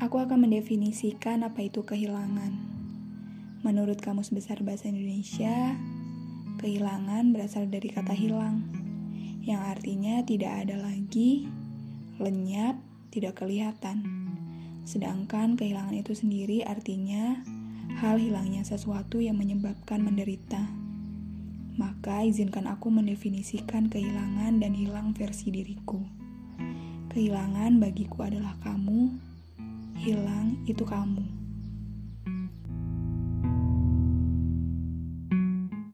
Aku akan mendefinisikan apa itu kehilangan. Menurut Kamus Besar Bahasa Indonesia, kehilangan berasal dari kata hilang, yang artinya tidak ada lagi, lenyap, tidak kelihatan. Sedangkan kehilangan itu sendiri artinya hal hilangnya sesuatu yang menyebabkan menderita. Maka izinkan aku mendefinisikan kehilangan dan hilang versi diriku. Kehilangan bagiku adalah kamu, hilang itu kamu.